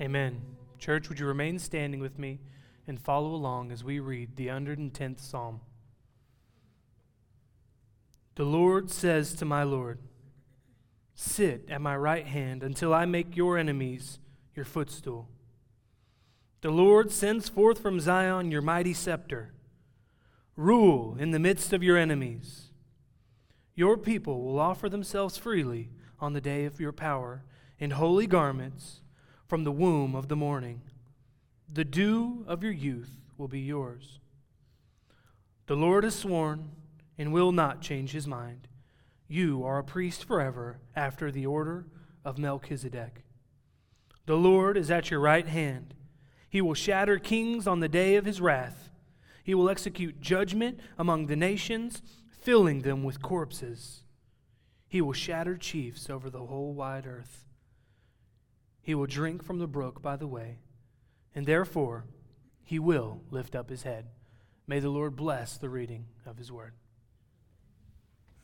Amen. Church, would you remain standing with me and follow along as we read the 110th Psalm? The Lord says to my Lord, Sit at my right hand until I make your enemies your footstool. The Lord sends forth from Zion your mighty scepter. Rule in the midst of your enemies. Your people will offer themselves freely on the day of your power in holy garments from the womb of the morning. The dew of your youth will be yours. The Lord has sworn and will not change his mind. You are a priest forever after the order of Melchizedek. The Lord is at your right hand. He will shatter kings on the day of his wrath. He will execute judgment among the nations, filling them with corpses. He will shatter chiefs over the whole wide earth. He will drink from the brook by the way, and therefore he will lift up his head. May the Lord bless the reading of his word.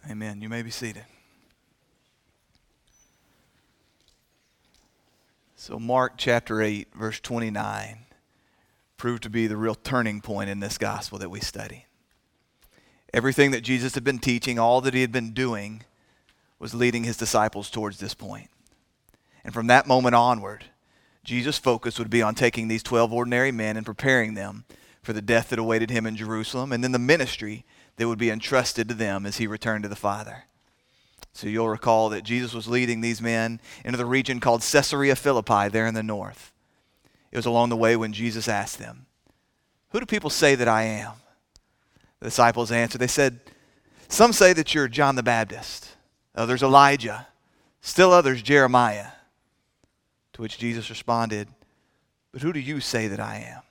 Amen. You may be seated. So, Mark chapter 8, verse 29 proved to be the real turning point in this gospel that we study. Everything that Jesus had been teaching, all that he had been doing, was leading his disciples towards this point. And from that moment onward, Jesus' focus would be on taking these 12 ordinary men and preparing them for the death that awaited him in Jerusalem and then the ministry that would be entrusted to them as he returned to the Father. So you'll recall that Jesus was leading these men into the region called Caesarea Philippi, there in the north. It was along the way when Jesus asked them, Who do people say that I am? The disciples answered, They said, Some say that you're John the Baptist, others Elijah, still others Jeremiah. To which Jesus responded, But who do you say that I am?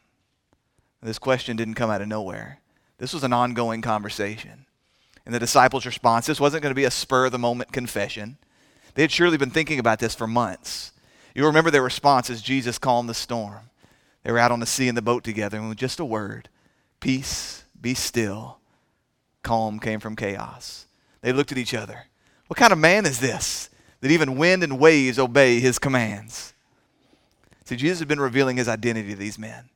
This question didn't come out of nowhere. This was an ongoing conversation. And the disciples' response this wasn't going to be a spur of the moment confession. They had surely been thinking about this for months. You'll remember their response as Jesus calmed the storm. They were out on the sea in the boat together, and with just a word, peace, be still, calm came from chaos. They looked at each other. What kind of man is this that even wind and waves obey his commands? See, Jesus had been revealing his identity to these men.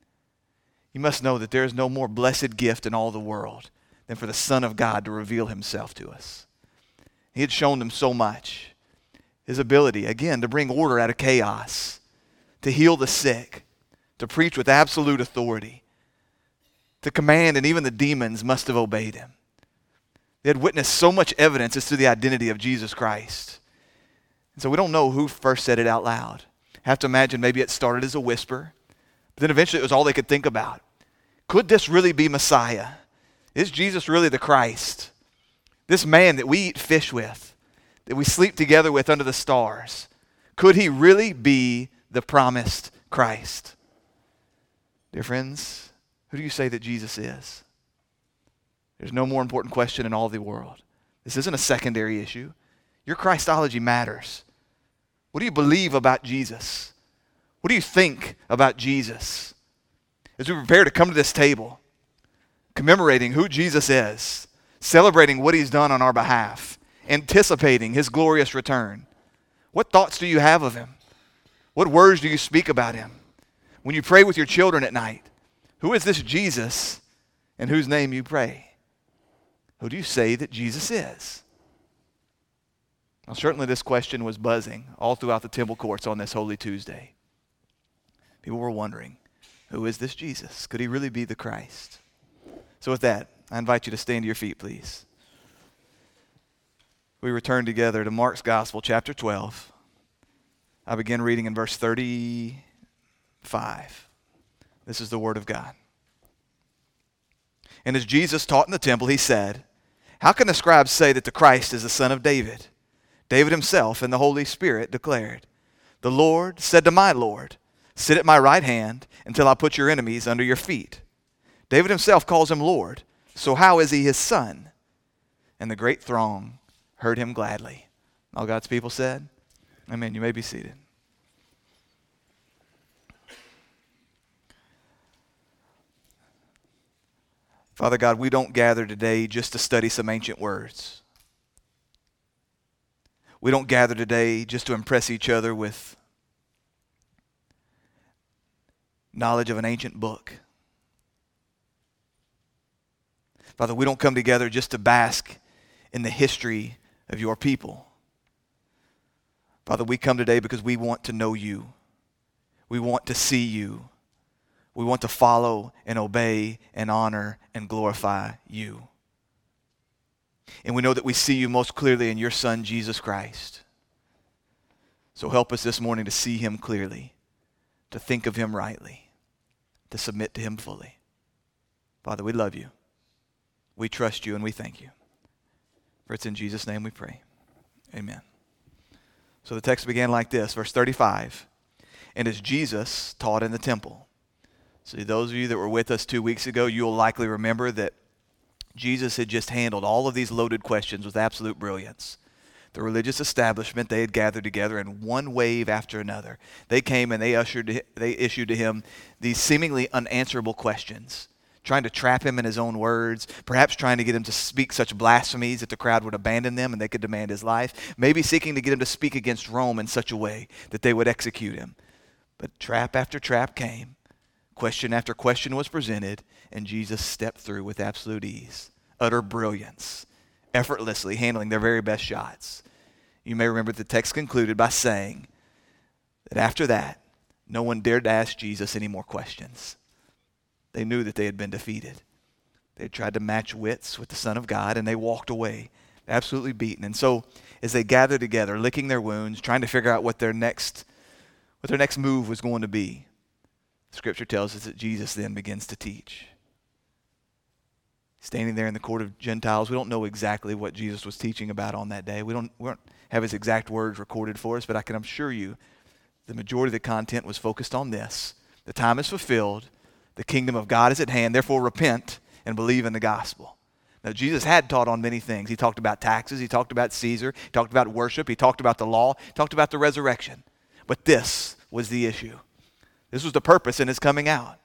You must know that there is no more blessed gift in all the world than for the Son of God to reveal himself to us. He had shown them so much. His ability, again, to bring order out of chaos, to heal the sick, to preach with absolute authority, to command, and even the demons must have obeyed him. They had witnessed so much evidence as to the identity of Jesus Christ. And so we don't know who first said it out loud. Have to imagine maybe it started as a whisper, but then eventually it was all they could think about. Could this really be Messiah? Is Jesus really the Christ? This man that we eat fish with, that we sleep together with under the stars, could he really be the promised Christ? Dear friends, who do you say that Jesus is? There's no more important question in all the world. This isn't a secondary issue. Your Christology matters. What do you believe about Jesus? What do you think about Jesus? As we prepare to come to this table, commemorating who Jesus is, celebrating what he's done on our behalf, anticipating his glorious return, what thoughts do you have of him? What words do you speak about him? When you pray with your children at night, who is this Jesus in whose name you pray? Who do you say that Jesus is? Now, certainly this question was buzzing all throughout the temple courts on this Holy Tuesday. People were wondering, who is this Jesus? Could he really be the Christ? So, with that, I invite you to stand to your feet, please. We return together to Mark's Gospel, chapter 12. I begin reading in verse 35. This is the Word of God. And as Jesus taught in the temple, he said, How can the scribes say that the Christ is the son of David? David himself and the Holy Spirit declared, The Lord said to my Lord, Sit at my right hand until I put your enemies under your feet. David himself calls him Lord, so how is he his son? And the great throng heard him gladly. All God's people said, Amen. You may be seated. Father God, we don't gather today just to study some ancient words. We don't gather today just to impress each other with knowledge of an ancient book. Father, we don't come together just to bask in the history of your people. Father, we come today because we want to know you. We want to see you. We want to follow and obey and honor and glorify you. And we know that we see you most clearly in your Son, Jesus Christ. So help us this morning to see him clearly, to think of him rightly, to submit to him fully. Father, we love you. We trust you and we thank you. For it's in Jesus' name we pray. Amen. So the text began like this, verse 35. And as Jesus taught in the temple. See, those of you that were with us two weeks ago, you'll likely remember that Jesus had just handled all of these loaded questions with absolute brilliance. The religious establishment, they had gathered together in one wave after another. They came and they, ushered, they issued to him these seemingly unanswerable questions trying to trap him in his own words, perhaps trying to get him to speak such blasphemies that the crowd would abandon them and they could demand his life, maybe seeking to get him to speak against Rome in such a way that they would execute him. But trap after trap came, question after question was presented, and Jesus stepped through with absolute ease, utter brilliance, effortlessly handling their very best shots. You may remember the text concluded by saying that after that, no one dared to ask Jesus any more questions. They knew that they had been defeated. They had tried to match wits with the Son of God, and they walked away, absolutely beaten. And so, as they gathered together, licking their wounds, trying to figure out what their next, what their next move was going to be, Scripture tells us that Jesus then begins to teach. Standing there in the court of Gentiles, we don't know exactly what Jesus was teaching about on that day. We don't, we don't have his exact words recorded for us, but I can assure you the majority of the content was focused on this. The time is fulfilled the kingdom of God is at hand. Therefore, repent and believe in the gospel. Now, Jesus had taught on many things. He talked about taxes, he talked about Caesar, he talked about worship, he talked about the law, he talked about the resurrection. But this was the issue. This was the purpose in his coming out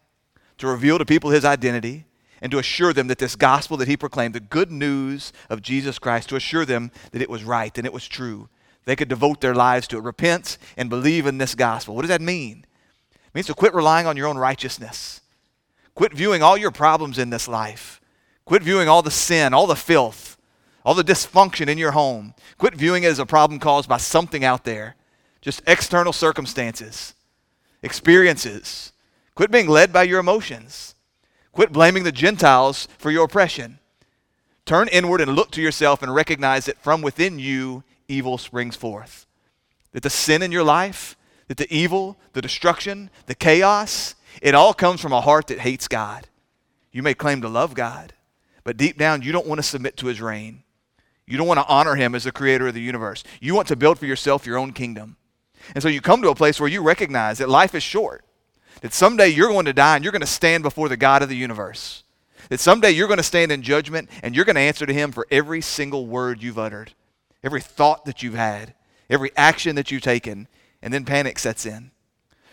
to reveal to people his identity and to assure them that this gospel that he proclaimed, the good news of Jesus Christ, to assure them that it was right and it was true. They could devote their lives to it. Repent and believe in this gospel. What does that mean? It means to quit relying on your own righteousness Quit viewing all your problems in this life. Quit viewing all the sin, all the filth, all the dysfunction in your home. Quit viewing it as a problem caused by something out there, just external circumstances, experiences. Quit being led by your emotions. Quit blaming the Gentiles for your oppression. Turn inward and look to yourself and recognize that from within you, evil springs forth. That the sin in your life, that the evil, the destruction, the chaos, it all comes from a heart that hates God. You may claim to love God, but deep down, you don't want to submit to his reign. You don't want to honor him as the creator of the universe. You want to build for yourself your own kingdom. And so you come to a place where you recognize that life is short, that someday you're going to die and you're going to stand before the God of the universe. That someday you're going to stand in judgment and you're going to answer to him for every single word you've uttered, every thought that you've had, every action that you've taken, and then panic sets in.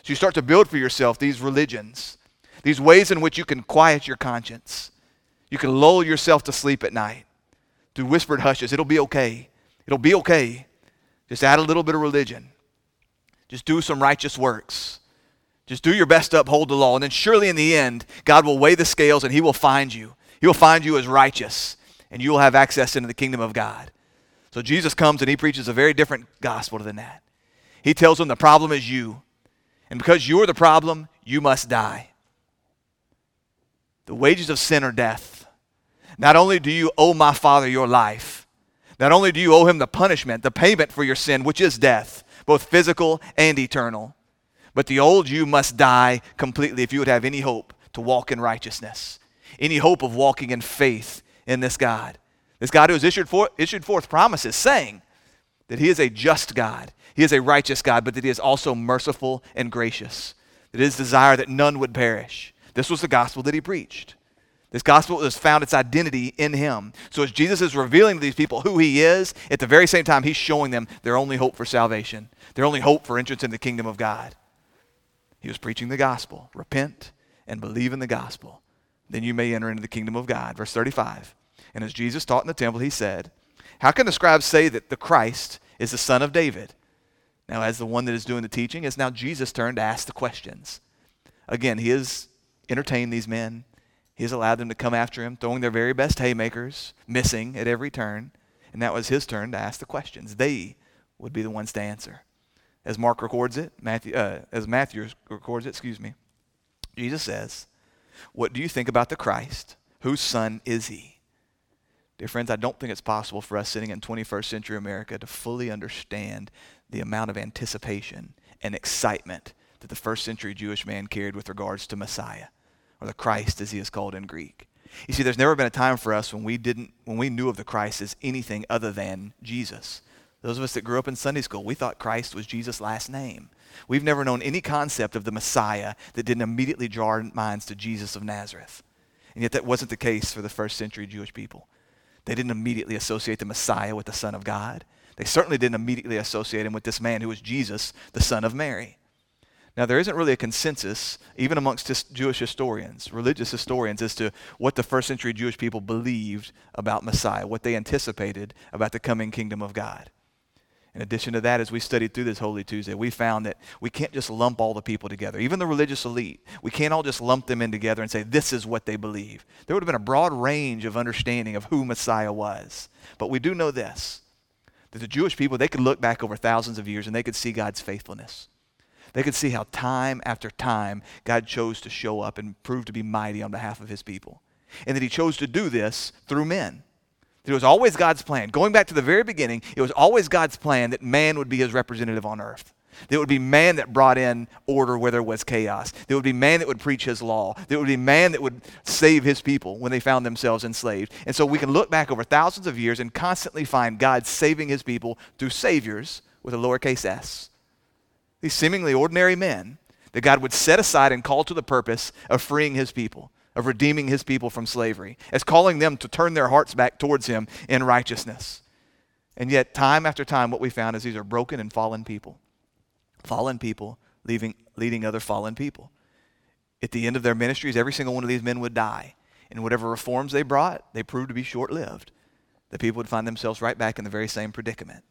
So you start to build for yourself these religions, these ways in which you can quiet your conscience. You can lull yourself to sleep at night through whispered hushes. It'll be okay. It'll be okay. Just add a little bit of religion. Just do some righteous works. Just do your best to uphold the law. And then surely in the end, God will weigh the scales and He will find you. He will find you as righteous, and you will have access into the kingdom of God. So Jesus comes and He preaches a very different gospel than that. He tells them the problem is you. And because you're the problem, you must die. The wages of sin are death. Not only do you owe my Father your life, not only do you owe him the punishment, the payment for your sin, which is death, both physical and eternal, but the old you must die completely if you would have any hope to walk in righteousness, any hope of walking in faith in this God. This God who has issued, for, issued forth promises saying that he is a just God. He is a righteous God, but that He is also merciful and gracious. It is desire that none would perish. This was the gospel that He preached. This gospel has found its identity in Him. So as Jesus is revealing to these people who He is, at the very same time, He's showing them their only hope for salvation, their only hope for entrance in the kingdom of God. He was preaching the gospel. Repent and believe in the gospel. Then you may enter into the kingdom of God. Verse 35. And as Jesus taught in the temple, he said, How can the scribes say that the Christ is the son of David? Now, as the one that is doing the teaching, it's now Jesus' turn to ask the questions. again, he has entertained these men. He has allowed them to come after him, throwing their very best haymakers, missing at every turn. And that was his turn to ask the questions. They would be the ones to answer. As Mark records it, Matthew, uh, as Matthew records it, excuse me, Jesus says, What do you think about the Christ? Whose son is he? Dear friends, I don't think it's possible for us sitting in 21st century America to fully understand the amount of anticipation and excitement that the first century Jewish man carried with regards to Messiah, or the Christ as he is called in Greek. You see, there's never been a time for us when we didn't when we knew of the Christ as anything other than Jesus. Those of us that grew up in Sunday school, we thought Christ was Jesus' last name. We've never known any concept of the Messiah that didn't immediately draw our minds to Jesus of Nazareth. And yet that wasn't the case for the first century Jewish people. They didn't immediately associate the Messiah with the Son of God. They certainly didn't immediately associate him with this man who was Jesus, the son of Mary. Now, there isn't really a consensus, even amongst Jewish historians, religious historians, as to what the first century Jewish people believed about Messiah, what they anticipated about the coming kingdom of God. In addition to that, as we studied through this Holy Tuesday, we found that we can't just lump all the people together, even the religious elite. We can't all just lump them in together and say, this is what they believe. There would have been a broad range of understanding of who Messiah was. But we do know this that the Jewish people, they could look back over thousands of years and they could see God's faithfulness. They could see how time after time God chose to show up and prove to be mighty on behalf of his people. And that he chose to do this through men. It was always God's plan. Going back to the very beginning, it was always God's plan that man would be his representative on earth. That It would be man that brought in order where there was chaos. That It would be man that would preach his law. That It would be man that would save his people when they found themselves enslaved. And so we can look back over thousands of years and constantly find God saving his people through saviors with a lowercase s. These seemingly ordinary men that God would set aside and call to the purpose of freeing his people, of redeeming his people from slavery, as calling them to turn their hearts back towards him in righteousness. And yet, time after time, what we found is these are broken and fallen people fallen people leaving, leading other fallen people. At the end of their ministries, every single one of these men would die. And whatever reforms they brought, they proved to be short lived. The people would find themselves right back in the very same predicament.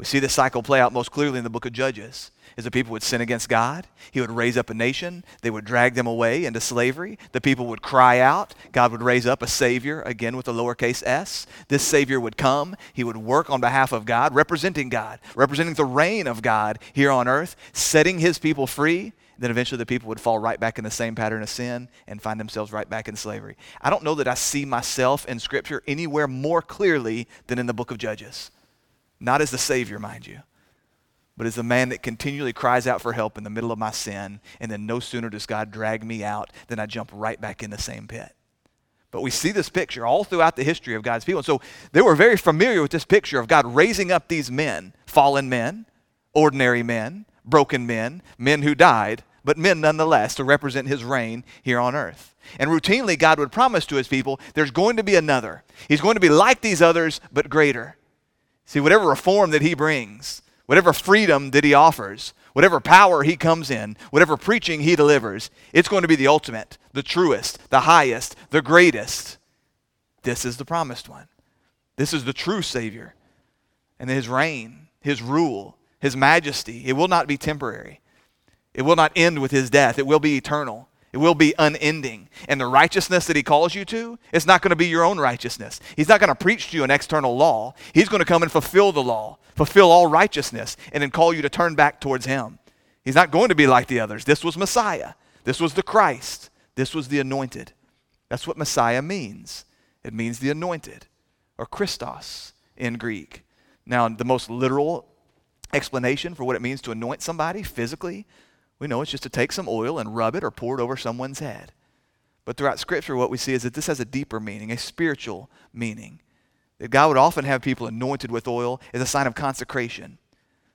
We see this cycle play out most clearly in the book of Judges. As the people would sin against God, he would raise up a nation. They would drag them away into slavery. The people would cry out. God would raise up a Savior, again with a lowercase s. This Savior would come. He would work on behalf of God, representing God, representing the reign of God here on earth, setting his people free. Then eventually the people would fall right back in the same pattern of sin and find themselves right back in slavery. I don't know that I see myself in Scripture anywhere more clearly than in the book of Judges. Not as the Savior, mind you, but as the man that continually cries out for help in the middle of my sin, and then no sooner does God drag me out than I jump right back in the same pit. But we see this picture all throughout the history of God's people. And so they were very familiar with this picture of God raising up these men, fallen men, ordinary men, broken men, men who died, but men nonetheless to represent his reign here on earth. And routinely, God would promise to his people, there's going to be another. He's going to be like these others, but greater. See, whatever reform that he brings, whatever freedom that he offers, whatever power he comes in, whatever preaching he delivers, it's going to be the ultimate, the truest, the highest, the greatest. This is the promised one. This is the true Savior. And his reign, his rule, his majesty, it will not be temporary. It will not end with his death. It will be eternal. It will be unending. And the righteousness that he calls you to, it's not going to be your own righteousness. He's not going to preach to you an external law. He's going to come and fulfill the law, fulfill all righteousness, and then call you to turn back towards him. He's not going to be like the others. This was Messiah. This was the Christ. This was the anointed. That's what Messiah means. It means the anointed, or Christos in Greek. Now, the most literal explanation for what it means to anoint somebody physically we know it's just to take some oil and rub it or pour it over someone's head. But throughout Scripture, what we see is that this has a deeper meaning, a spiritual meaning. That God would often have people anointed with oil as a sign of consecration.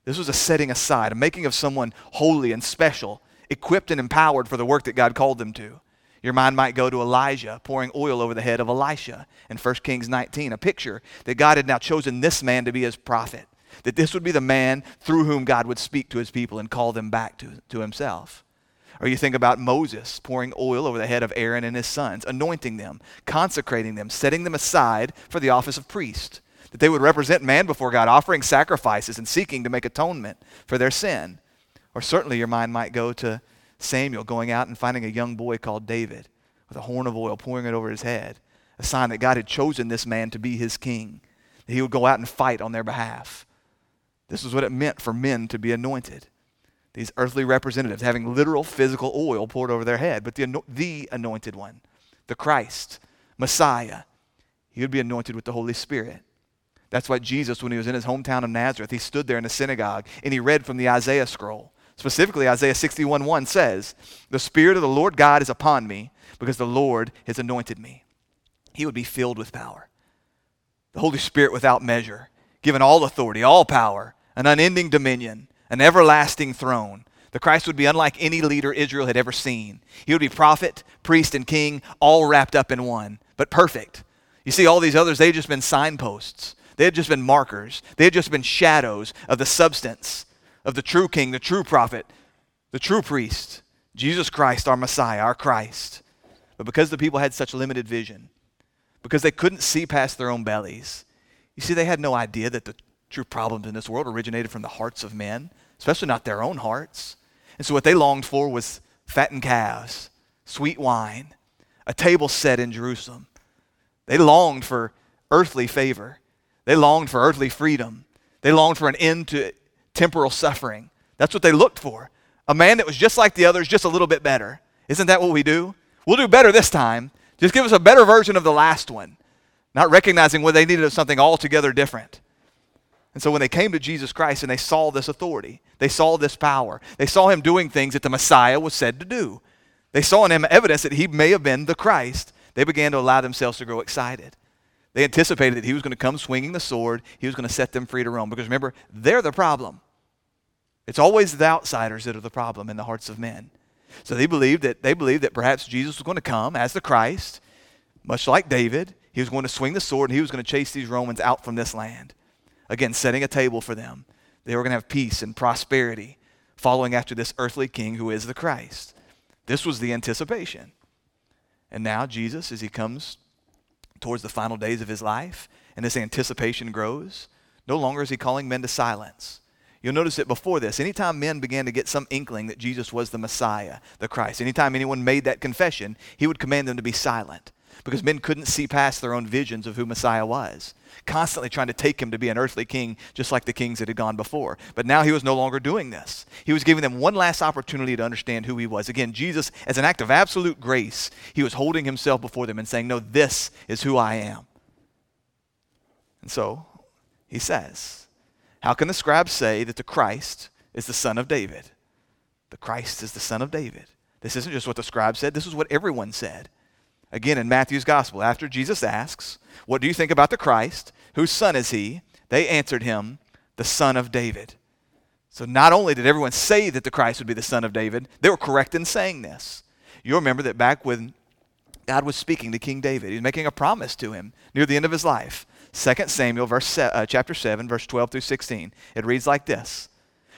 This was a setting aside, a making of someone holy and special, equipped and empowered for the work that God called them to. Your mind might go to Elijah pouring oil over the head of Elisha in 1 Kings 19, a picture that God had now chosen this man to be his prophet that this would be the man through whom God would speak to his people and call them back to, to himself. Or you think about Moses pouring oil over the head of Aaron and his sons, anointing them, consecrating them, setting them aside for the office of priest, that they would represent man before God, offering sacrifices and seeking to make atonement for their sin. Or certainly your mind might go to Samuel going out and finding a young boy called David with a horn of oil, pouring it over his head, a sign that God had chosen this man to be his king, that he would go out and fight on their behalf. This was what it meant for men to be anointed. These earthly representatives having literal physical oil poured over their head, but the, the anointed one, the Christ, Messiah, he would be anointed with the Holy Spirit. That's why Jesus, when he was in his hometown of Nazareth, he stood there in the synagogue and he read from the Isaiah scroll. Specifically, Isaiah 61 1 says, The Spirit of the Lord God is upon me because the Lord has anointed me. He would be filled with power. The Holy Spirit without measure, given all authority, all power, an unending dominion, an everlasting throne. The Christ would be unlike any leader Israel had ever seen. He would be prophet, priest, and king, all wrapped up in one, but perfect. You see, all these others, they've just been signposts. They had just been markers. They had just been shadows of the substance of the true king, the true prophet, the true priest, Jesus Christ, our Messiah, our Christ. But because the people had such limited vision, because they couldn't see past their own bellies, you see, they had no idea that the true problems in this world originated from the hearts of men, especially not their own hearts. And so what they longed for was fattened calves, sweet wine, a table set in Jerusalem. They longed for earthly favor. They longed for earthly freedom. They longed for an end to temporal suffering. That's what they looked for. A man that was just like the others, just a little bit better. Isn't that what we do? We'll do better this time. Just give us a better version of the last one. Not recognizing what they needed of something altogether different. And so when they came to Jesus Christ and they saw this authority, they saw this power, they saw him doing things that the Messiah was said to do. They saw in him evidence that he may have been the Christ. They began to allow themselves to grow excited. They anticipated that he was going to come swinging the sword, he was going to set them free to roam. Because remember, they're the problem. It's always the outsiders that are the problem in the hearts of men. So they believed that they believed that perhaps Jesus was going to come as the Christ, much like David. He was going to swing the sword and he was going to chase these Romans out from this land. Again, setting a table for them. They were going to have peace and prosperity following after this earthly king who is the Christ. This was the anticipation. And now Jesus, as he comes towards the final days of his life, and this anticipation grows, no longer is he calling men to silence. You'll notice that before this, anytime men began to get some inkling that Jesus was the Messiah, the Christ, anytime anyone made that confession, he would command them to be silent because men couldn't see past their own visions of who Messiah was. Constantly trying to take him to be an earthly king, just like the kings that had gone before. But now he was no longer doing this. He was giving them one last opportunity to understand who he was. Again, Jesus, as an act of absolute grace, he was holding himself before them and saying, No, this is who I am. And so he says, how can the scribes say that the Christ is the son of David? The Christ is the son of David. This isn't just what the scribes said, this is what everyone said. Again, in Matthew's gospel, after Jesus asks, What do you think about the Christ? Whose son is he? They answered him, The son of David. So not only did everyone say that the Christ would be the son of David, they were correct in saying this. You remember that back when God was speaking to King David, he was making a promise to him near the end of his life. 2 Samuel verse uh, chapter 7 verse 12 through 16. It reads like this.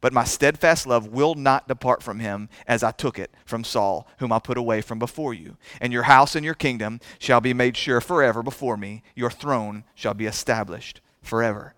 But my steadfast love will not depart from him as I took it from Saul, whom I put away from before you. And your house and your kingdom shall be made sure forever before me. Your throne shall be established forever.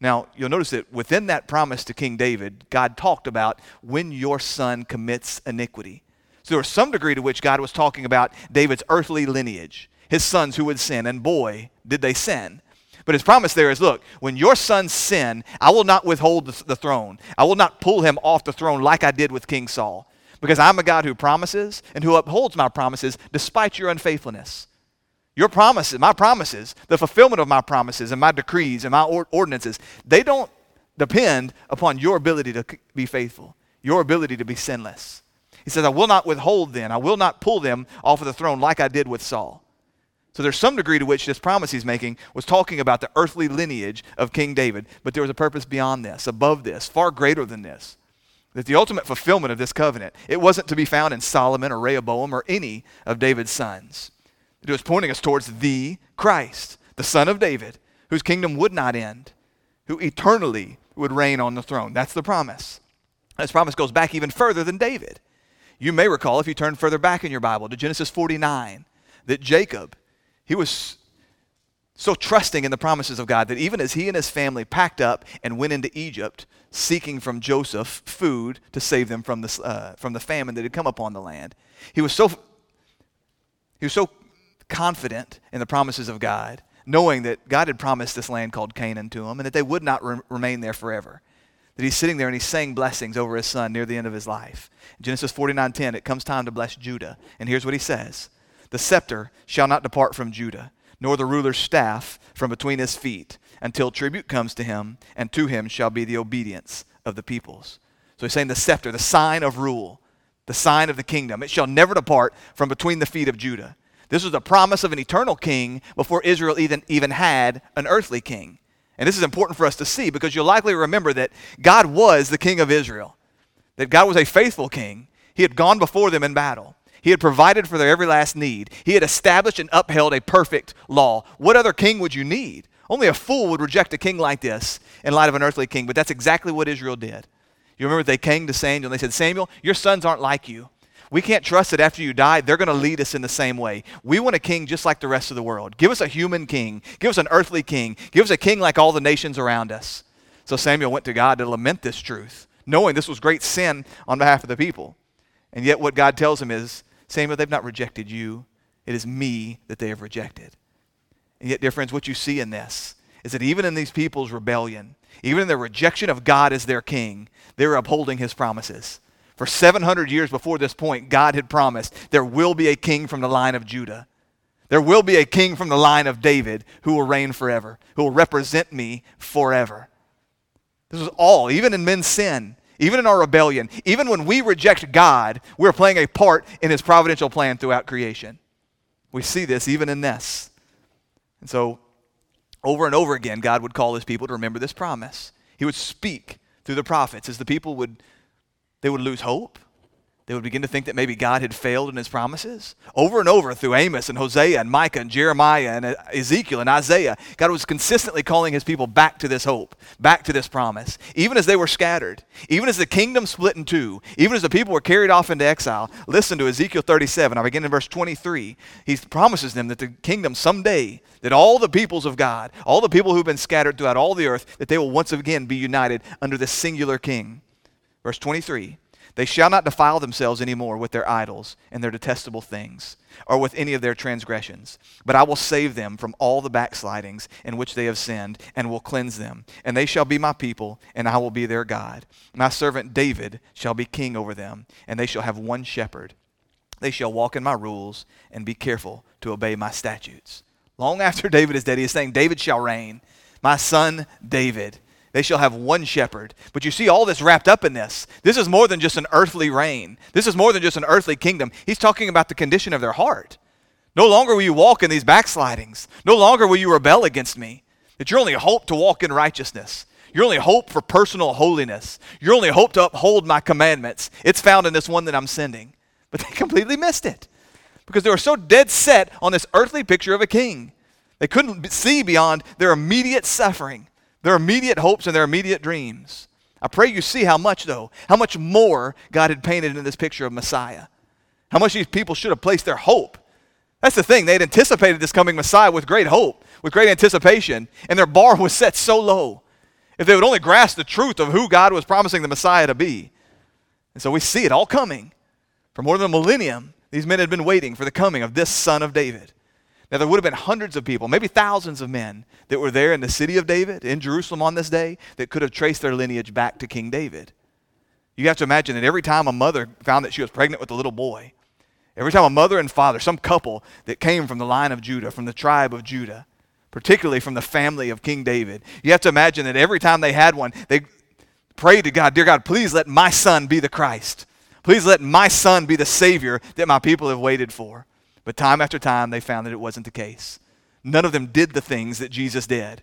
Now, you'll notice that within that promise to King David, God talked about when your son commits iniquity. So there was some degree to which God was talking about David's earthly lineage, his sons who would sin, and boy, did they sin. But his promise there is look, when your sons sin, I will not withhold the, the throne. I will not pull him off the throne like I did with King Saul. Because I'm a God who promises and who upholds my promises despite your unfaithfulness. Your promises, my promises, the fulfillment of my promises and my decrees and my ordinances, they don't depend upon your ability to be faithful, your ability to be sinless. He says, I will not withhold them. I will not pull them off of the throne like I did with Saul. So there's some degree to which this promise he's making was talking about the earthly lineage of King David, but there was a purpose beyond this, above this, far greater than this. That the ultimate fulfillment of this covenant, it wasn't to be found in Solomon or Rehoboam or any of David's sons. It was pointing us towards the Christ, the son of David, whose kingdom would not end, who eternally would reign on the throne. That's the promise. This promise goes back even further than David. You may recall, if you turn further back in your Bible to Genesis 49, that Jacob, he was so trusting in the promises of God that even as he and his family packed up and went into Egypt, seeking from Joseph food to save them from the, uh, from the famine that had come upon the land, he was so he was so confident in the promises of God, knowing that God had promised this land called Canaan to him and that they would not re- remain there forever. That he's sitting there and he's saying blessings over his son near the end of his life. Genesis 49:10, it comes time to bless Judah, and here's what he says: "The scepter shall not depart from Judah, nor the ruler's staff from between his feet, until tribute comes to him, and to him shall be the obedience of the peoples." So he's saying the scepter, the sign of rule, the sign of the kingdom. It shall never depart from between the feet of Judah. This was the promise of an eternal king before Israel even, even had an earthly king. And this is important for us to see because you'll likely remember that God was the king of Israel, that God was a faithful king. He had gone before them in battle. He had provided for their every last need. He had established and upheld a perfect law. What other king would you need? Only a fool would reject a king like this in light of an earthly king, but that's exactly what Israel did. You remember they came to Samuel and they said, Samuel, your sons aren't like you. We can't trust that after you die, they're going to lead us in the same way. We want a king just like the rest of the world. Give us a human king. Give us an earthly king. Give us a king like all the nations around us. So Samuel went to God to lament this truth, knowing this was great sin on behalf of the people. And yet, what God tells him is Samuel, they've not rejected you, it is me that they have rejected. And yet, dear friends, what you see in this is that even in these people's rebellion, even in their rejection of God as their king, they're upholding his promises. For 700 years before this point, God had promised there will be a king from the line of Judah. There will be a king from the line of David who will reign forever, who will represent me forever. This is all, even in men's sin, even in our rebellion, even when we reject God, we're playing a part in his providential plan throughout creation. We see this even in this. And so over and over again, God would call his people to remember this promise. He would speak through the prophets as the people would they would lose hope. They would begin to think that maybe God had failed in his promises. Over and over through Amos and Hosea and Micah and Jeremiah and Ezekiel and Isaiah, God was consistently calling his people back to this hope, back to this promise. Even as they were scattered, even as the kingdom split in two, even as the people were carried off into exile. Listen to Ezekiel 37. I begin in verse 23. He promises them that the kingdom someday, that all the peoples of God, all the people who've been scattered throughout all the earth, that they will once again be united under this singular king. Verse 23 they shall not defile themselves any more with their idols and their detestable things, or with any of their transgressions. But I will save them from all the backslidings in which they have sinned, and will cleanse them. And they shall be my people, and I will be their God. My servant David shall be king over them, and they shall have one shepherd. They shall walk in my rules, and be careful to obey my statutes. Long after David is dead, he is saying, David shall reign. My son David they shall have one shepherd. But you see all this wrapped up in this. This is more than just an earthly reign. This is more than just an earthly kingdom. He's talking about the condition of their heart. No longer will you walk in these backslidings. No longer will you rebel against me. That your only hope to walk in righteousness. Your only hope for personal holiness. Your only hope to uphold my commandments. It's found in this one that I'm sending. But they completely missed it because they were so dead set on this earthly picture of a king. They couldn't see beyond their immediate suffering their immediate hopes and their immediate dreams. I pray you see how much, though, how much more God had painted in this picture of Messiah. How much these people should have placed their hope. That's the thing. They had anticipated this coming Messiah with great hope, with great anticipation, and their bar was set so low. If they would only grasp the truth of who God was promising the Messiah to be. And so we see it all coming. For more than a millennium, these men had been waiting for the coming of this son of David. Now, there would have been hundreds of people, maybe thousands of men that were there in the city of David, in Jerusalem on this day, that could have traced their lineage back to King David. You have to imagine that every time a mother found that she was pregnant with a little boy, every time a mother and father, some couple that came from the line of Judah, from the tribe of Judah, particularly from the family of King David, you have to imagine that every time they had one, they prayed to God, Dear God, please let my son be the Christ. Please let my son be the Savior that my people have waited for. But time after time, they found that it wasn't the case. None of them did the things that Jesus did.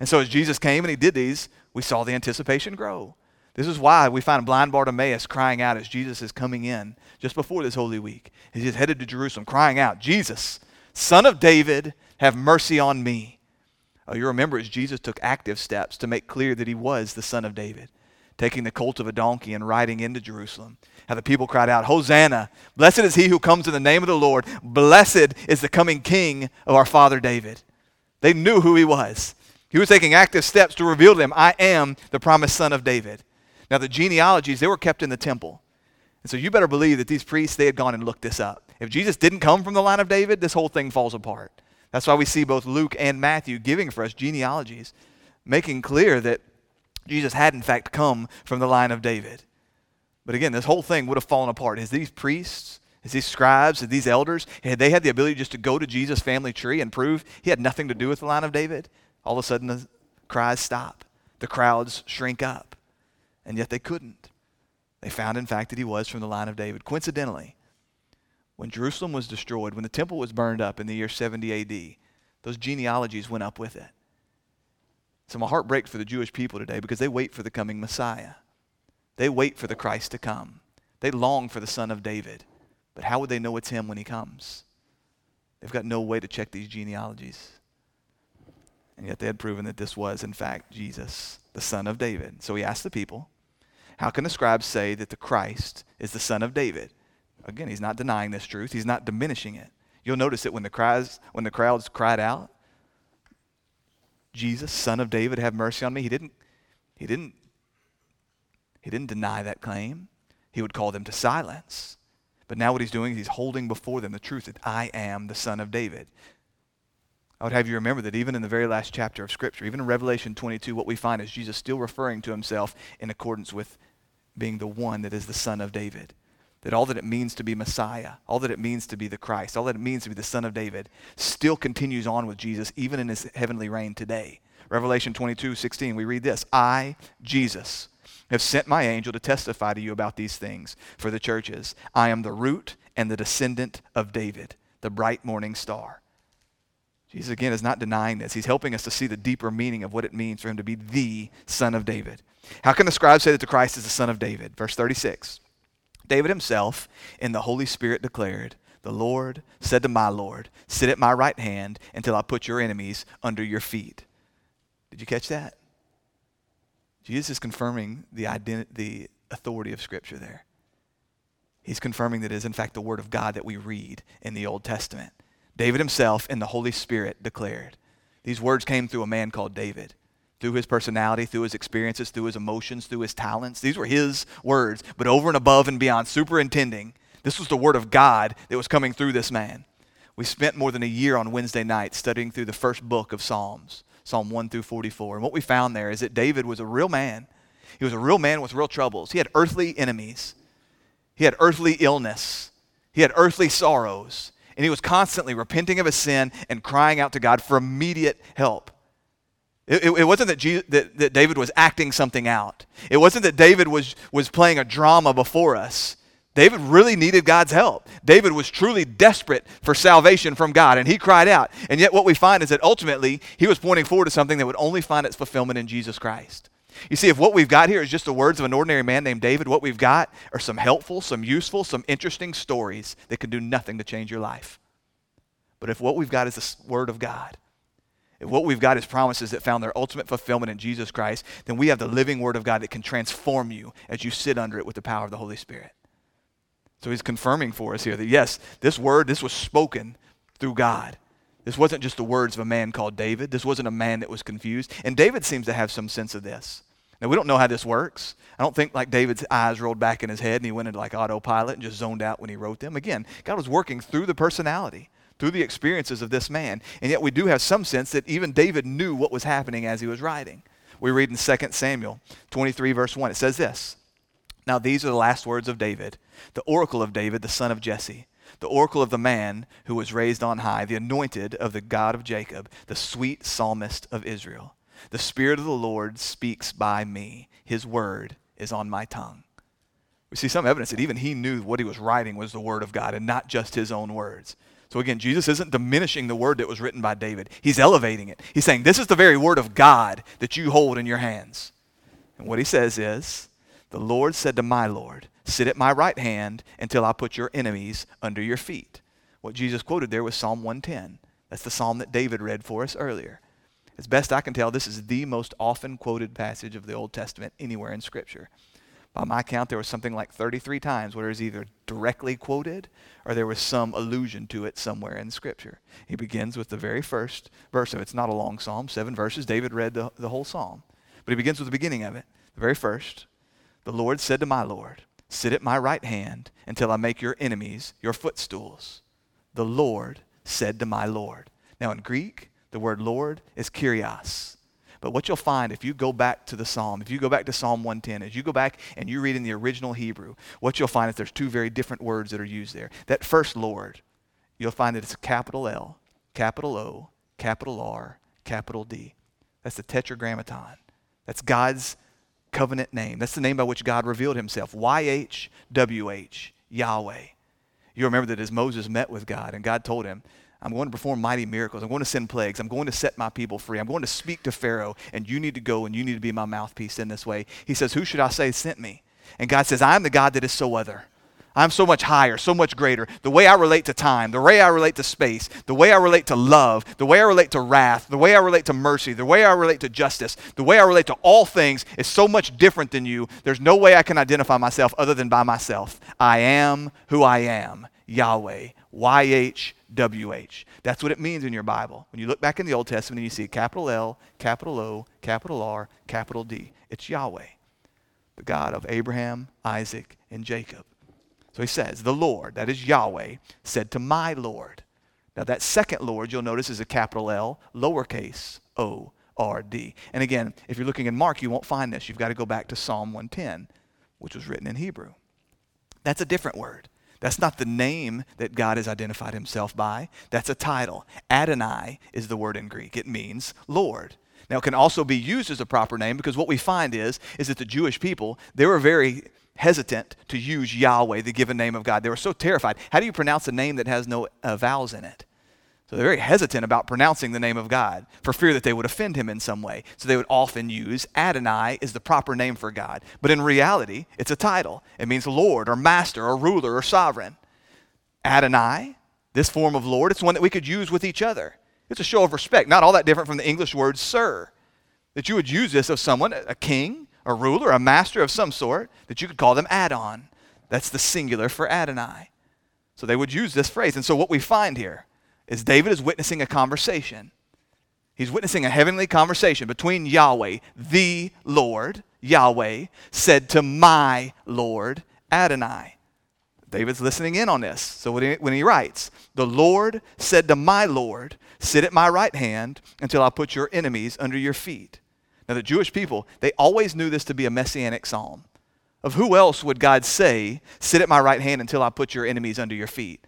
And so as Jesus came and he did these, we saw the anticipation grow. This is why we find blind Bartimaeus crying out as Jesus is coming in just before this Holy Week. He's headed to Jerusalem, crying out, Jesus, Son of David, have mercy on me. Uh, you remember as Jesus took active steps to make clear that he was the son of David, taking the colt of a donkey and riding into Jerusalem. How the people cried out, Hosanna! Blessed is he who comes in the name of the Lord. Blessed is the coming king of our father David. They knew who he was. He was taking active steps to reveal to them, I am the promised son of David. Now, the genealogies, they were kept in the temple. And so you better believe that these priests, they had gone and looked this up. If Jesus didn't come from the line of David, this whole thing falls apart. That's why we see both Luke and Matthew giving for us genealogies, making clear that Jesus had, in fact, come from the line of David. But again, this whole thing would have fallen apart. As these priests, as these scribes, as these elders, had they had the ability just to go to Jesus' family tree and prove he had nothing to do with the line of David, all of a sudden the cries stop. The crowds shrink up. And yet they couldn't. They found, in fact, that he was from the line of David. Coincidentally, when Jerusalem was destroyed, when the temple was burned up in the year 70 AD, those genealogies went up with it. So my heart breaks for the Jewish people today because they wait for the coming Messiah. They wait for the Christ to come. They long for the Son of David. But how would they know it's him when he comes? They've got no way to check these genealogies. And yet they had proven that this was, in fact, Jesus, the Son of David. So he asked the people, How can the scribes say that the Christ is the Son of David? Again, he's not denying this truth, he's not diminishing it. You'll notice that when the, cries, when the crowds cried out, Jesus, son of David, have mercy on me, he didn't, he didn't, he didn't deny that claim. He would call them to silence. But now what he's doing is he's holding before them the truth that I am the son of David. I would have you remember that even in the very last chapter of Scripture, even in Revelation 22, what we find is Jesus still referring to himself in accordance with being the one that is the son of David that all that it means to be Messiah, all that it means to be the Christ, all that it means to be the Son of David, still continues on with Jesus even in his heavenly reign today. Revelation 22 16, we read this I, Jesus, have sent my angel to testify to you about these things for the churches. I am the root and the descendant of David, the bright morning star. Jesus, again, is not denying this. He's helping us to see the deeper meaning of what it means for him to be the Son of David. How can the scribes say that the Christ is the Son of David? Verse 36. David himself in the Holy Spirit declared, The Lord said to my Lord, Sit at my right hand until I put your enemies under your feet. Did you catch that? Jesus is confirming the, identi- the authority of Scripture there. He's confirming that it is, in fact, the Word of God that we read in the Old Testament. David himself in the Holy Spirit declared. These words came through a man called David through his personality, through his experiences, through his emotions, through his talents. These were his words, but over and above and beyond, superintending, this was the word of God that was coming through this man. We spent more than a year on Wednesday night studying through the first book of Psalms, Psalm 1 through 44. And what we found there is that David was a real man. He was a real man with real troubles. He had earthly enemies, he had earthly illness, he had earthly sorrows. And he was constantly repenting of his sin and crying out to God for immediate help. It, it, wasn't that, Jesus, that, that David was acting something out. It wasn't that David was, was playing a drama before us. David really needed God's help. David was truly desperate for salvation from God, and he cried out. And yet, what we find is that ultimately, he was pointing forward to something that would only find its fulfillment in Jesus Christ. You see, if what we've got here is just the words of an ordinary man named David, what we've got are some helpful, some useful, some interesting stories that can do nothing to change your life. But if what we've got is the Word of God, if what we've got is promises that found their ultimate fulfillment in Jesus Christ, then we have the living Word of God that can transform you as you sit under it with the power of the Holy Spirit. So he's confirming for us here that yes, this word, this was spoken through God. This wasn't just the words of a man called David. This wasn't a man that was confused. And David seems to have some sense of this. Now, we don't know how this works. I don't think like David's eyes rolled back in his head and he went into like autopilot and just zoned out when he wrote them. Again, God was working through the personality through the experiences of this man. And yet we do have some sense that even David knew what was happening as he was writing. We read in 2 Samuel 23, verse 1. It says this Now these are the last words of David, the oracle of David, the son of Jesse, the oracle of the man who was raised on high, the anointed of the God of Jacob, the sweet psalmist of Israel. The Spirit of the Lord speaks by me, his word is on my tongue. We see some evidence that even he knew what he was writing was the word of God and not just his own words. So again, Jesus isn't diminishing the word that was written by David. He's elevating it. He's saying, This is the very word of God that you hold in your hands. And what he says is, The Lord said to my Lord, Sit at my right hand until I put your enemies under your feet. What Jesus quoted there was Psalm 110. That's the psalm that David read for us earlier. As best I can tell, this is the most often quoted passage of the Old Testament anywhere in Scripture. By my count, there was something like 33 times where it was either directly quoted or there was some allusion to it somewhere in Scripture. He begins with the very first verse of it. It's not a long psalm, seven verses. David read the, the whole psalm. But he begins with the beginning of it, the very first. The Lord said to my Lord, Sit at my right hand until I make your enemies your footstools. The Lord said to my Lord. Now, in Greek, the word Lord is Kyrios. But what you'll find if you go back to the psalm, if you go back to Psalm 110, as you go back and you read in the original Hebrew, what you'll find is there's two very different words that are used there. That first Lord, you'll find that it's a capital L, capital O, capital R, capital D. That's the tetragrammaton. That's God's covenant name. That's the name by which God revealed himself. YHWH, Yahweh. You remember that as Moses met with God and God told him, I'm going to perform mighty miracles. I'm going to send plagues. I'm going to set my people free. I'm going to speak to Pharaoh, and you need to go and you need to be my mouthpiece in this way. He says, Who should I say sent me? And God says, I am the God that is so other. I'm so much higher, so much greater. The way I relate to time, the way I relate to space, the way I relate to love, the way I relate to wrath, the way I relate to mercy, the way I relate to justice, the way I relate to all things is so much different than you. There's no way I can identify myself other than by myself. I am who I am, Yahweh, YHWH. That's what it means in your Bible. When you look back in the Old Testament and you see capital L, capital O, capital R, capital D, it's Yahweh, the God of Abraham, Isaac, and Jacob. So he says, The Lord, that is Yahweh, said to my Lord. Now that second Lord, you'll notice, is a capital L, lowercase o, R, D. And again, if you're looking in Mark, you won't find this. You've got to go back to Psalm 110, which was written in Hebrew. That's a different word. That's not the name that God has identified himself by. That's a title. Adonai is the word in Greek. It means Lord. Now, it can also be used as a proper name because what we find is, is that the Jewish people, they were very hesitant to use Yahweh, the given name of God. They were so terrified. How do you pronounce a name that has no uh, vowels in it? So they're very hesitant about pronouncing the name of God for fear that they would offend him in some way. So they would often use Adonai is the proper name for God. But in reality, it's a title. It means Lord or Master or ruler or sovereign. Adonai, this form of Lord, it's one that we could use with each other. It's a show of respect, not all that different from the English word sir. That you would use this of someone, a king, a ruler, a master of some sort, that you could call them Adon. That's the singular for Adonai. So they would use this phrase. And so what we find here is David is witnessing a conversation. He's witnessing a heavenly conversation between Yahweh, the Lord, Yahweh, said to my Lord, Adonai. David's listening in on this. So when he, when he writes, The Lord said to my Lord, Sit at my right hand until I put your enemies under your feet. Now, the Jewish people, they always knew this to be a messianic psalm. Of who else would God say, Sit at my right hand until I put your enemies under your feet?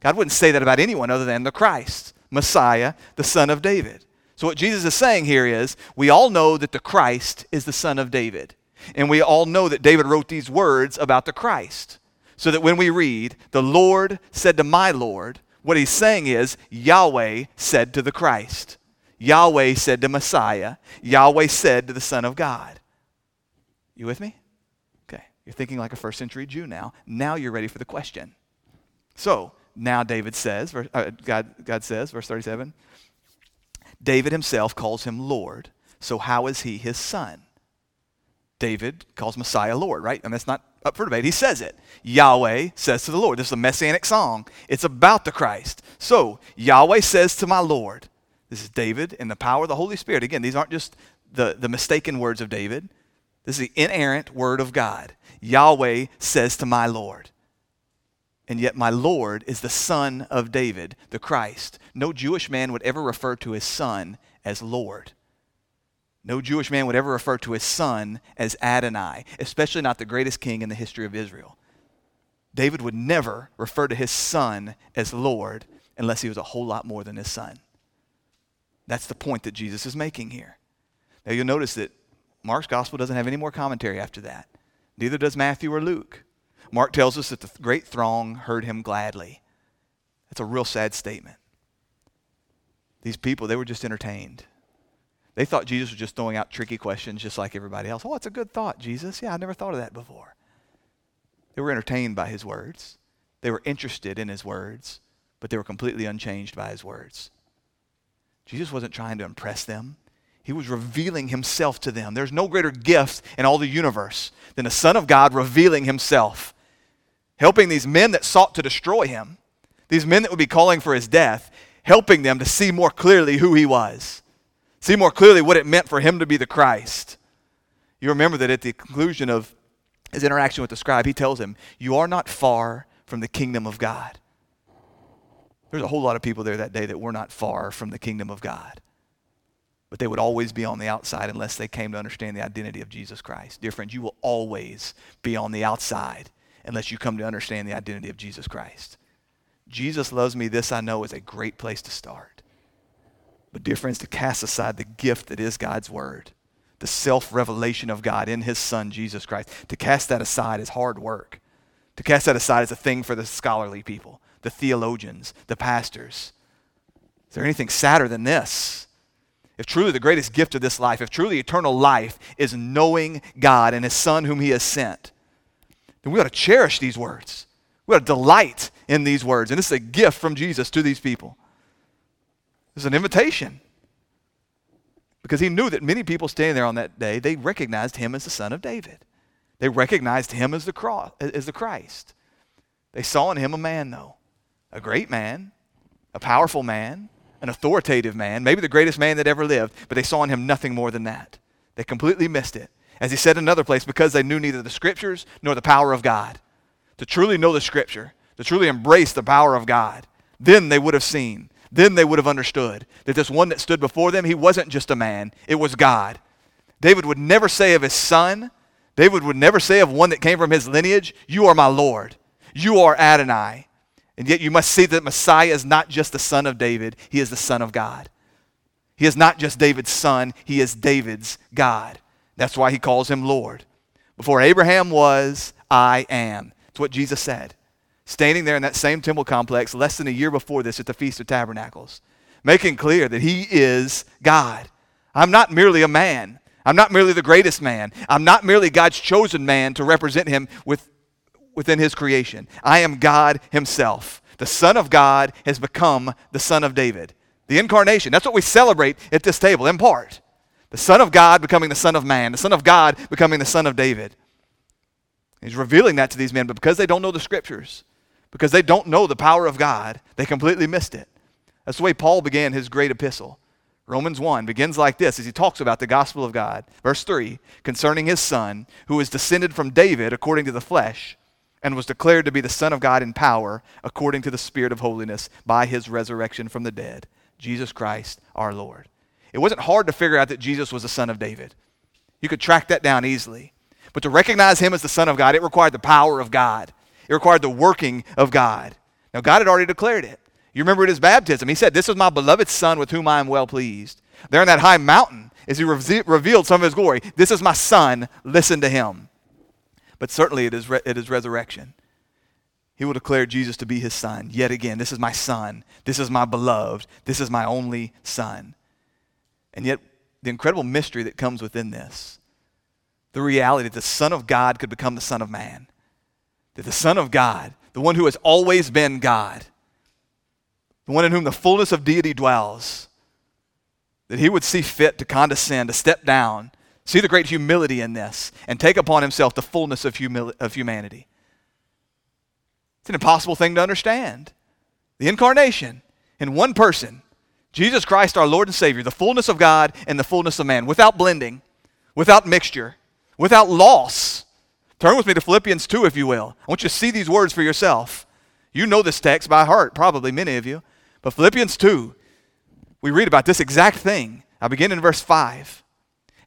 God wouldn't say that about anyone other than the Christ, Messiah, the Son of David. So, what Jesus is saying here is we all know that the Christ is the Son of David. And we all know that David wrote these words about the Christ. So that when we read, the Lord said to my Lord, what he's saying is Yahweh said to the Christ. Yahweh said to Messiah. Yahweh said to the Son of God. You with me? Okay. You're thinking like a first century Jew now. Now you're ready for the question. So, now David says, uh, God, God says, verse 37, David himself calls him Lord. So how is he his son? David calls Messiah Lord, right? And that's not up for debate. He says it. Yahweh says to the Lord. This is a messianic song. It's about the Christ. So Yahweh says to my Lord. This is David in the power of the Holy Spirit. Again, these aren't just the, the mistaken words of David. This is the inerrant word of God. Yahweh says to my Lord and yet my Lord is the son of David, the Christ. No Jewish man would ever refer to his son as Lord. No Jewish man would ever refer to his son as Adonai, especially not the greatest king in the history of Israel. David would never refer to his son as Lord unless he was a whole lot more than his son. That's the point that Jesus is making here. Now you'll notice that Mark's gospel doesn't have any more commentary after that. Neither does Matthew or Luke. Mark tells us that the great throng heard him gladly. That's a real sad statement. These people, they were just entertained. They thought Jesus was just throwing out tricky questions just like everybody else. Oh, it's a good thought, Jesus. Yeah, I never thought of that before. They were entertained by his words. They were interested in his words, but they were completely unchanged by his words. Jesus wasn't trying to impress them. He was revealing himself to them. There's no greater gift in all the universe than the Son of God revealing himself, helping these men that sought to destroy him, these men that would be calling for his death, helping them to see more clearly who he was, see more clearly what it meant for him to be the Christ. You remember that at the conclusion of his interaction with the scribe, he tells him, You are not far from the kingdom of God. There's a whole lot of people there that day that were not far from the kingdom of God but they would always be on the outside unless they came to understand the identity of Jesus Christ. Dear friends, you will always be on the outside unless you come to understand the identity of Jesus Christ. Jesus loves me, this I know is a great place to start. But, dear friends, to cast aside the gift that is God's Word, the self revelation of God in His Son, Jesus Christ, to cast that aside is hard work. To cast that aside is a thing for the scholarly people, the theologians, the pastors. Is there anything sadder than this? if truly the greatest gift of this life, if truly eternal life is knowing God and His Son whom He has sent, then we ought to cherish these words. We ought to delight in these words. And this is a gift from Jesus to these people. This is an invitation. Because he knew that many people standing there on that day, they recognized him as the son of David. They recognized him as the, cross, as the Christ. They saw in him a man, though, a great man, a powerful man, an authoritative man, maybe the greatest man that ever lived, but they saw in him nothing more than that. They completely missed it. As he said in another place, because they knew neither the scriptures nor the power of God. To truly know the scripture, to truly embrace the power of God, then they would have seen, then they would have understood that this one that stood before them, he wasn't just a man, it was God. David would never say of his son, David would never say of one that came from his lineage, You are my Lord. You are Adonai. And yet you must see that Messiah is not just the son of David, he is the son of God. He is not just David's son, he is David's God. That's why he calls him Lord. Before Abraham was, I am. It's what Jesus said. Standing there in that same temple complex less than a year before this at the Feast of Tabernacles, making clear that he is God. I'm not merely a man. I'm not merely the greatest man. I'm not merely God's chosen man to represent him with within his creation. I am God himself. The Son of God has become the Son of David. The incarnation, that's what we celebrate at this table in part. The Son of God becoming the Son of man, the Son of God becoming the Son of David. He's revealing that to these men, but because they don't know the scriptures, because they don't know the power of God, they completely missed it. That's the way Paul began his great epistle. Romans 1 begins like this as he talks about the gospel of God. Verse 3 concerning his son, who is descended from David according to the flesh and was declared to be the Son of God in power according to the Spirit of holiness by his resurrection from the dead, Jesus Christ our Lord. It wasn't hard to figure out that Jesus was the Son of David. You could track that down easily. But to recognize him as the Son of God, it required the power of God, it required the working of God. Now, God had already declared it. You remember at his baptism, he said, This is my beloved Son with whom I am well pleased. There in that high mountain, as he re- revealed some of his glory, this is my Son, listen to him but certainly it is, re- it is resurrection. He will declare Jesus to be his son. Yet again, this is my son. This is my beloved. This is my only son. And yet, the incredible mystery that comes within this the reality that the Son of God could become the Son of Man. That the Son of God, the one who has always been God, the one in whom the fullness of deity dwells, that he would see fit to condescend, to step down, See the great humility in this and take upon himself the fullness of, of humanity. It's an impossible thing to understand. The incarnation in one person, Jesus Christ, our Lord and Savior, the fullness of God and the fullness of man, without blending, without mixture, without loss. Turn with me to Philippians 2, if you will. I want you to see these words for yourself. You know this text by heart, probably many of you. But Philippians 2, we read about this exact thing. I begin in verse 5.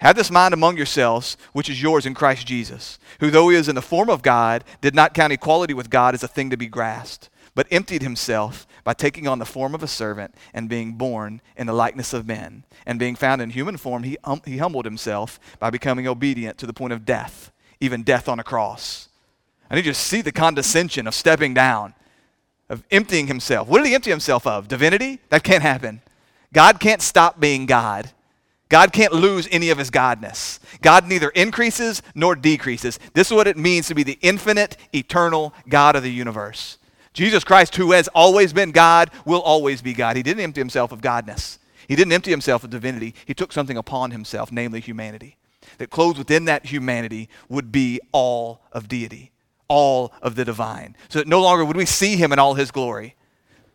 Have this mind among yourselves, which is yours in Christ Jesus, who, though he is in the form of God, did not count equality with God as a thing to be grasped, but emptied himself by taking on the form of a servant and being born in the likeness of men. And being found in human form, he, he humbled himself by becoming obedient to the point of death, even death on a cross. I need you to see the condescension of stepping down, of emptying himself. What did he empty himself of? Divinity? That can't happen. God can't stop being God. God can't lose any of his godness. God neither increases nor decreases. This is what it means to be the infinite, eternal God of the universe. Jesus Christ, who has always been God, will always be God. He didn't empty himself of godness. He didn't empty himself of divinity, he took something upon himself, namely humanity. That clothed within that humanity would be all of deity, all of the divine. So that no longer would we see him in all his glory.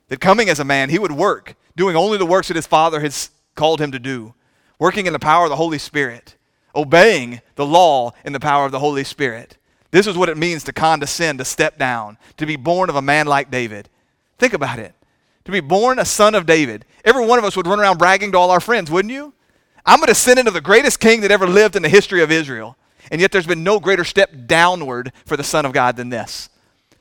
That coming as a man, he would work, doing only the works that his Father has called him to do, working in the power of the Holy Spirit, obeying the law in the power of the Holy Spirit. This is what it means to condescend, to step down, to be born of a man like David. Think about it. To be born a son of David. Every one of us would run around bragging to all our friends, wouldn't you? I'm a descendant of the greatest king that ever lived in the history of Israel. And yet there's been no greater step downward for the Son of God than this.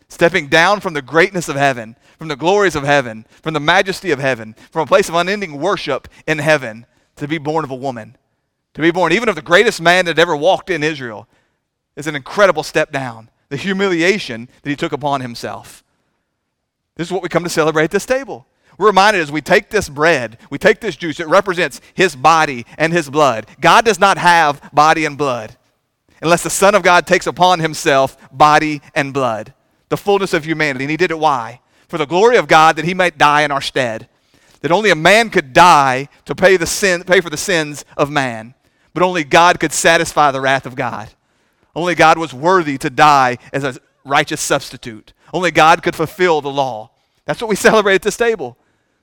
Stepping down from the greatness of heaven, from the glories of heaven, from the majesty of heaven, from a place of unending worship in heaven, to be born of a woman. To be born even of the greatest man that ever walked in Israel is an incredible step down. The humiliation that he took upon himself. This is what we come to celebrate at this table. We're reminded as we take this bread, we take this juice, it represents his body and his blood. God does not have body and blood unless the Son of God takes upon himself body and blood, the fullness of humanity. And he did it why? For the glory of God, that he might die in our stead. That only a man could die to pay, the sin, pay for the sins of man, but only God could satisfy the wrath of God. Only God was worthy to die as a righteous substitute. Only God could fulfill the law. That's what we celebrate at this table.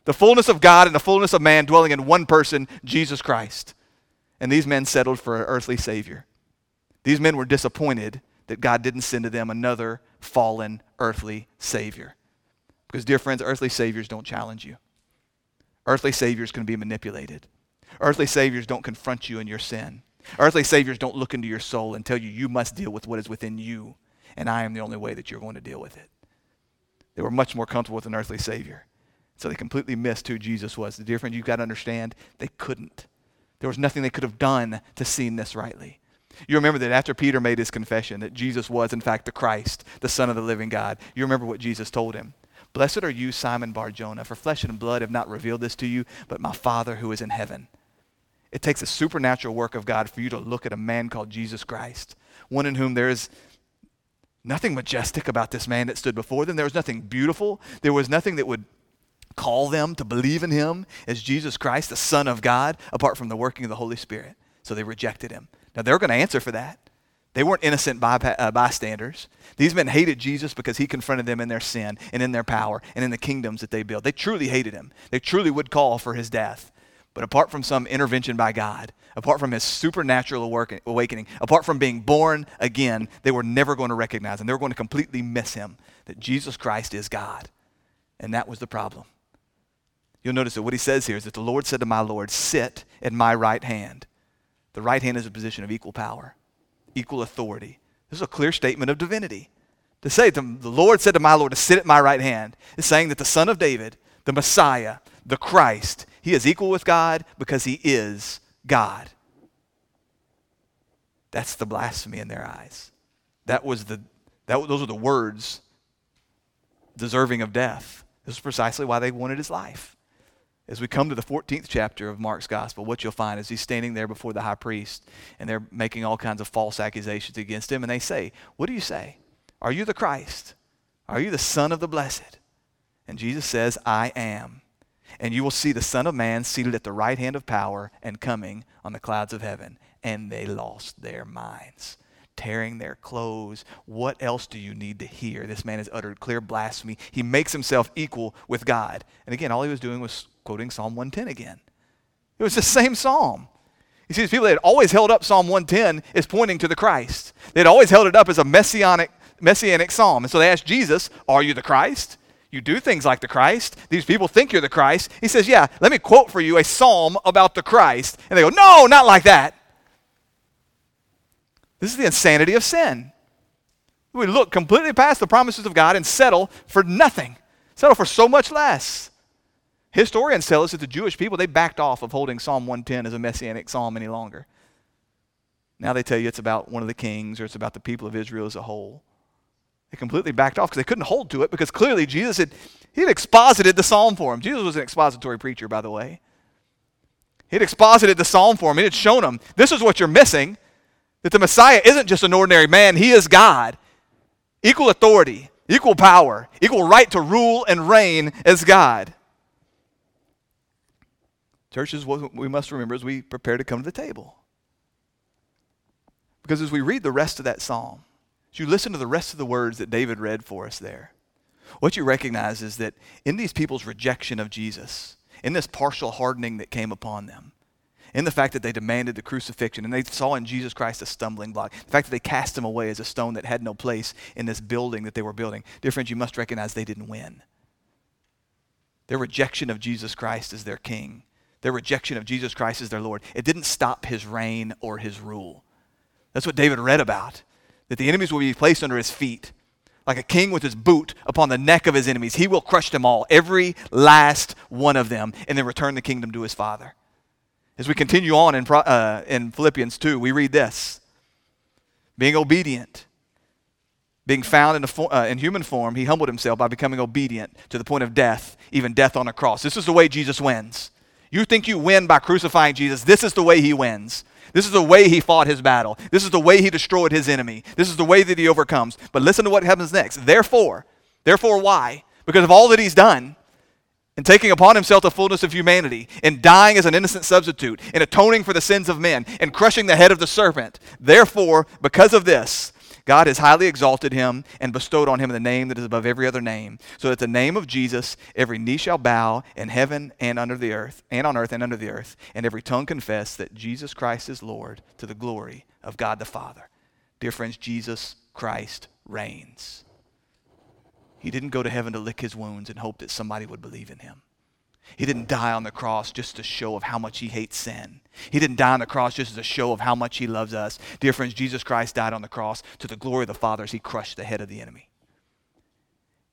The fullness of God and the fullness of man dwelling in one person, Jesus Christ. And these men settled for an earthly Savior. These men were disappointed that God didn't send to them another fallen earthly Savior. Because, dear friends, earthly Saviors don't challenge you, earthly Saviors can be manipulated. Earthly Saviors don't confront you in your sin. Earthly Saviors don't look into your soul and tell you you must deal with what is within you, and I am the only way that you're going to deal with it. They were much more comfortable with an earthly Savior. So they completely missed who Jesus was. The dear friend, you've got to understand, they couldn't. There was nothing they could have done to see this rightly. You remember that after Peter made his confession that Jesus was, in fact, the Christ, the Son of the living God, you remember what Jesus told him. Blessed are you, Simon Barjona, for flesh and blood have not revealed this to you, but my Father who is in heaven. It takes a supernatural work of God for you to look at a man called Jesus Christ, one in whom there is nothing majestic about this man that stood before them. There was nothing beautiful. There was nothing that would call them to believe in him as Jesus Christ, the Son of God, apart from the working of the Holy Spirit. So they rejected him. Now they're going to answer for that. They weren't innocent uh, bystanders. These men hated Jesus because he confronted them in their sin and in their power and in the kingdoms that they built. They truly hated him. They truly would call for his death. But apart from some intervention by God, apart from his supernatural awakening, apart from being born again, they were never going to recognize him. They were going to completely miss him that Jesus Christ is God. And that was the problem. You'll notice that what he says here is that the Lord said to my Lord, Sit at my right hand. The right hand is a position of equal power, equal authority. This is a clear statement of divinity. To say the Lord said to my Lord to sit at my right hand is saying that the Son of David, the Messiah, the Christ, he is equal with God because he is God. That's the blasphemy in their eyes. That was the, that, those are the words deserving of death. This is precisely why they wanted his life. As we come to the 14th chapter of Mark's gospel, what you'll find is he's standing there before the high priest, and they're making all kinds of false accusations against him. And they say, What do you say? Are you the Christ? Are you the Son of the Blessed? And Jesus says, I am and you will see the Son of Man seated at the right hand of power and coming on the clouds of heaven. And they lost their minds, tearing their clothes. What else do you need to hear? This man has uttered clear blasphemy. He makes himself equal with God. And again, all he was doing was quoting Psalm 110 again. It was the same psalm. You see, these people that had always held up Psalm 110 is pointing to the Christ. They had always held it up as a messianic, messianic psalm. And so they asked Jesus, Are you the Christ? You do things like the Christ. These people think you're the Christ. He says, Yeah, let me quote for you a psalm about the Christ. And they go, No, not like that. This is the insanity of sin. We look completely past the promises of God and settle for nothing, settle for so much less. Historians tell us that the Jewish people, they backed off of holding Psalm 110 as a messianic psalm any longer. Now they tell you it's about one of the kings or it's about the people of Israel as a whole. They completely backed off because they couldn't hold to it because clearly Jesus had, he had exposited the psalm for them. Jesus was an expository preacher, by the way. He had exposited the psalm for them. He had shown them this is what you're missing that the Messiah isn't just an ordinary man, he is God. Equal authority, equal power, equal right to rule and reign as God. Church is what we must remember as we prepare to come to the table. Because as we read the rest of that psalm, as you listen to the rest of the words that David read for us there, what you recognize is that in these people's rejection of Jesus, in this partial hardening that came upon them, in the fact that they demanded the crucifixion and they saw in Jesus Christ a stumbling block, the fact that they cast him away as a stone that had no place in this building that they were building, dear friends, you must recognize they didn't win. Their rejection of Jesus Christ as their king, their rejection of Jesus Christ as their Lord, it didn't stop his reign or his rule. That's what David read about, that the enemies will be placed under his feet. Like a king with his boot upon the neck of his enemies, he will crush them all, every last one of them, and then return the kingdom to his father. As we continue on in, uh, in Philippians 2, we read this Being obedient, being found in, fo- uh, in human form, he humbled himself by becoming obedient to the point of death, even death on a cross. This is the way Jesus wins. You think you win by crucifying Jesus. This is the way he wins. This is the way he fought his battle. This is the way he destroyed his enemy. This is the way that he overcomes. But listen to what happens next. Therefore, therefore, why? Because of all that he's done, and taking upon himself the fullness of humanity, and dying as an innocent substitute, and atoning for the sins of men, and crushing the head of the serpent. Therefore, because of this, God has highly exalted him and bestowed on him the name that is above every other name, so that the name of Jesus every knee shall bow in heaven and under the earth, and on earth and under the earth, and every tongue confess that Jesus Christ is Lord to the glory of God the Father. Dear friends, Jesus Christ reigns. He didn't go to heaven to lick his wounds and hope that somebody would believe in him. He didn't die on the cross just to show of how much he hates sin. He didn't die on the cross just as a show of how much he loves us. Dear friends, Jesus Christ died on the cross to the glory of the Father as he crushed the head of the enemy.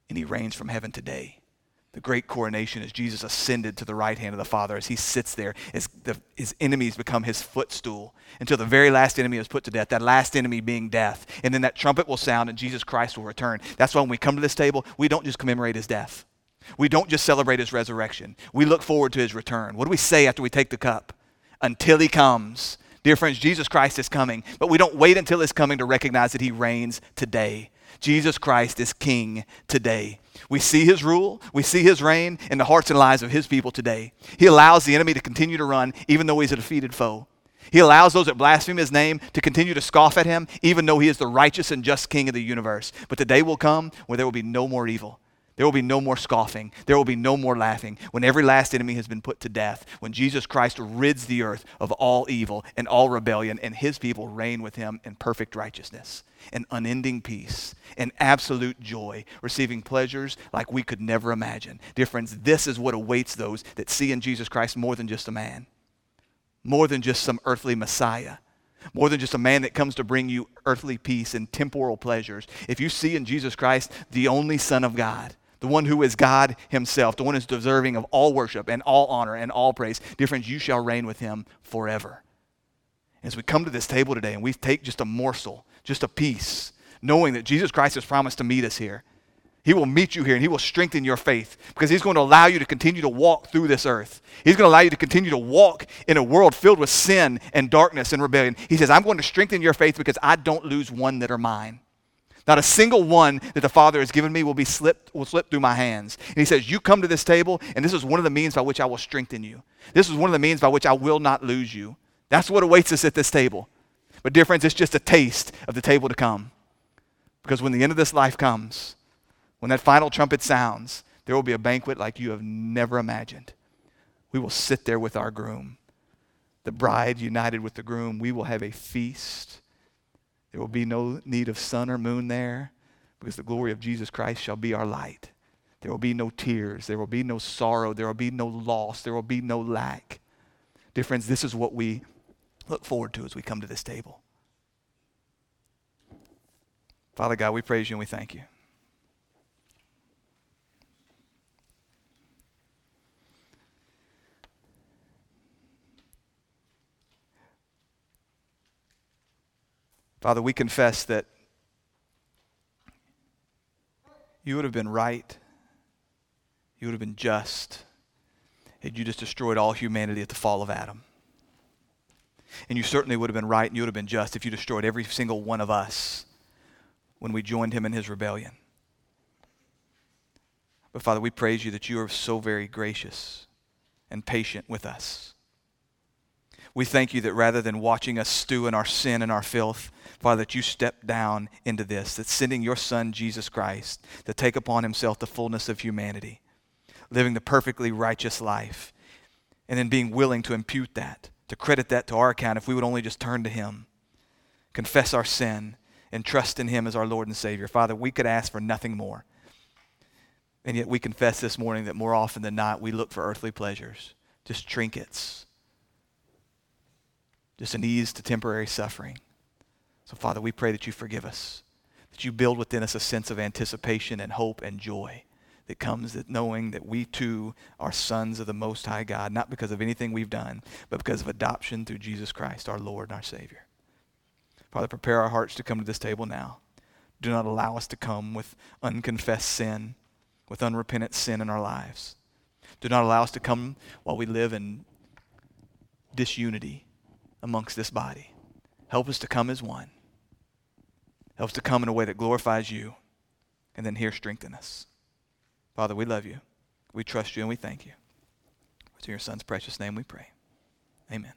And he reigns from heaven today the great coronation as Jesus ascended to the right hand of the Father, as he sits there, as the, his enemies become his footstool until the very last enemy is put to death, that last enemy being death. And then that trumpet will sound and Jesus Christ will return. That's why when we come to this table, we don't just commemorate his death. We don't just celebrate his resurrection. We look forward to his return. What do we say after we take the cup? Until he comes. Dear friends, Jesus Christ is coming, but we don't wait until his coming to recognize that he reigns today. Jesus Christ is king today. We see his rule, we see his reign in the hearts and lives of his people today. He allows the enemy to continue to run even though he's a defeated foe. He allows those that blaspheme his name to continue to scoff at him even though he is the righteous and just king of the universe. But the day will come where there will be no more evil. There will be no more scoffing. There will be no more laughing. When every last enemy has been put to death, when Jesus Christ rids the earth of all evil and all rebellion, and his people reign with him in perfect righteousness and unending peace and absolute joy, receiving pleasures like we could never imagine. Dear friends, this is what awaits those that see in Jesus Christ more than just a man, more than just some earthly Messiah more than just a man that comes to bring you earthly peace and temporal pleasures. If you see in Jesus Christ the only Son of God, the one who is God himself, the one who is deserving of all worship and all honor and all praise, dear friends, you shall reign with him forever. As we come to this table today and we take just a morsel, just a piece, knowing that Jesus Christ has promised to meet us here, he will meet you here and he will strengthen your faith because he's going to allow you to continue to walk through this earth. He's going to allow you to continue to walk in a world filled with sin and darkness and rebellion. He says, I'm going to strengthen your faith because I don't lose one that are mine. Not a single one that the Father has given me will be slipped will slip through my hands. And he says, You come to this table, and this is one of the means by which I will strengthen you. This is one of the means by which I will not lose you. That's what awaits us at this table. But, dear friends, it's just a taste of the table to come. Because when the end of this life comes, when that final trumpet sounds, there will be a banquet like you have never imagined. We will sit there with our groom, the bride united with the groom. We will have a feast there will be no need of sun or moon there because the glory of Jesus Christ shall be our light. There will be no tears. There will be no sorrow. There will be no loss. There will be no lack. Dear friends, this is what we look forward to as we come to this table. Father God, we praise you and we thank you. Father, we confess that you would have been right, you would have been just, had you just destroyed all humanity at the fall of Adam. And you certainly would have been right and you would have been just if you destroyed every single one of us when we joined him in his rebellion. But Father, we praise you that you are so very gracious and patient with us. We thank you that rather than watching us stew in our sin and our filth, Father, that you stepped down into this, that sending your Son, Jesus Christ, to take upon himself the fullness of humanity, living the perfectly righteous life, and then being willing to impute that, to credit that to our account if we would only just turn to him, confess our sin, and trust in him as our Lord and Savior. Father, we could ask for nothing more. And yet we confess this morning that more often than not, we look for earthly pleasures, just trinkets, just an ease to temporary suffering. So, Father, we pray that you forgive us, that you build within us a sense of anticipation and hope and joy that comes that knowing that we too are sons of the Most High God, not because of anything we've done, but because of adoption through Jesus Christ, our Lord and our Savior. Father, prepare our hearts to come to this table now. Do not allow us to come with unconfessed sin with unrepentant sin in our lives. Do not allow us to come while we live in disunity amongst this body. Help us to come as one. Help us to come in a way that glorifies you, and then here strengthen us. Father, we love you. We trust you and we thank you. It's in your son's precious name we pray. Amen.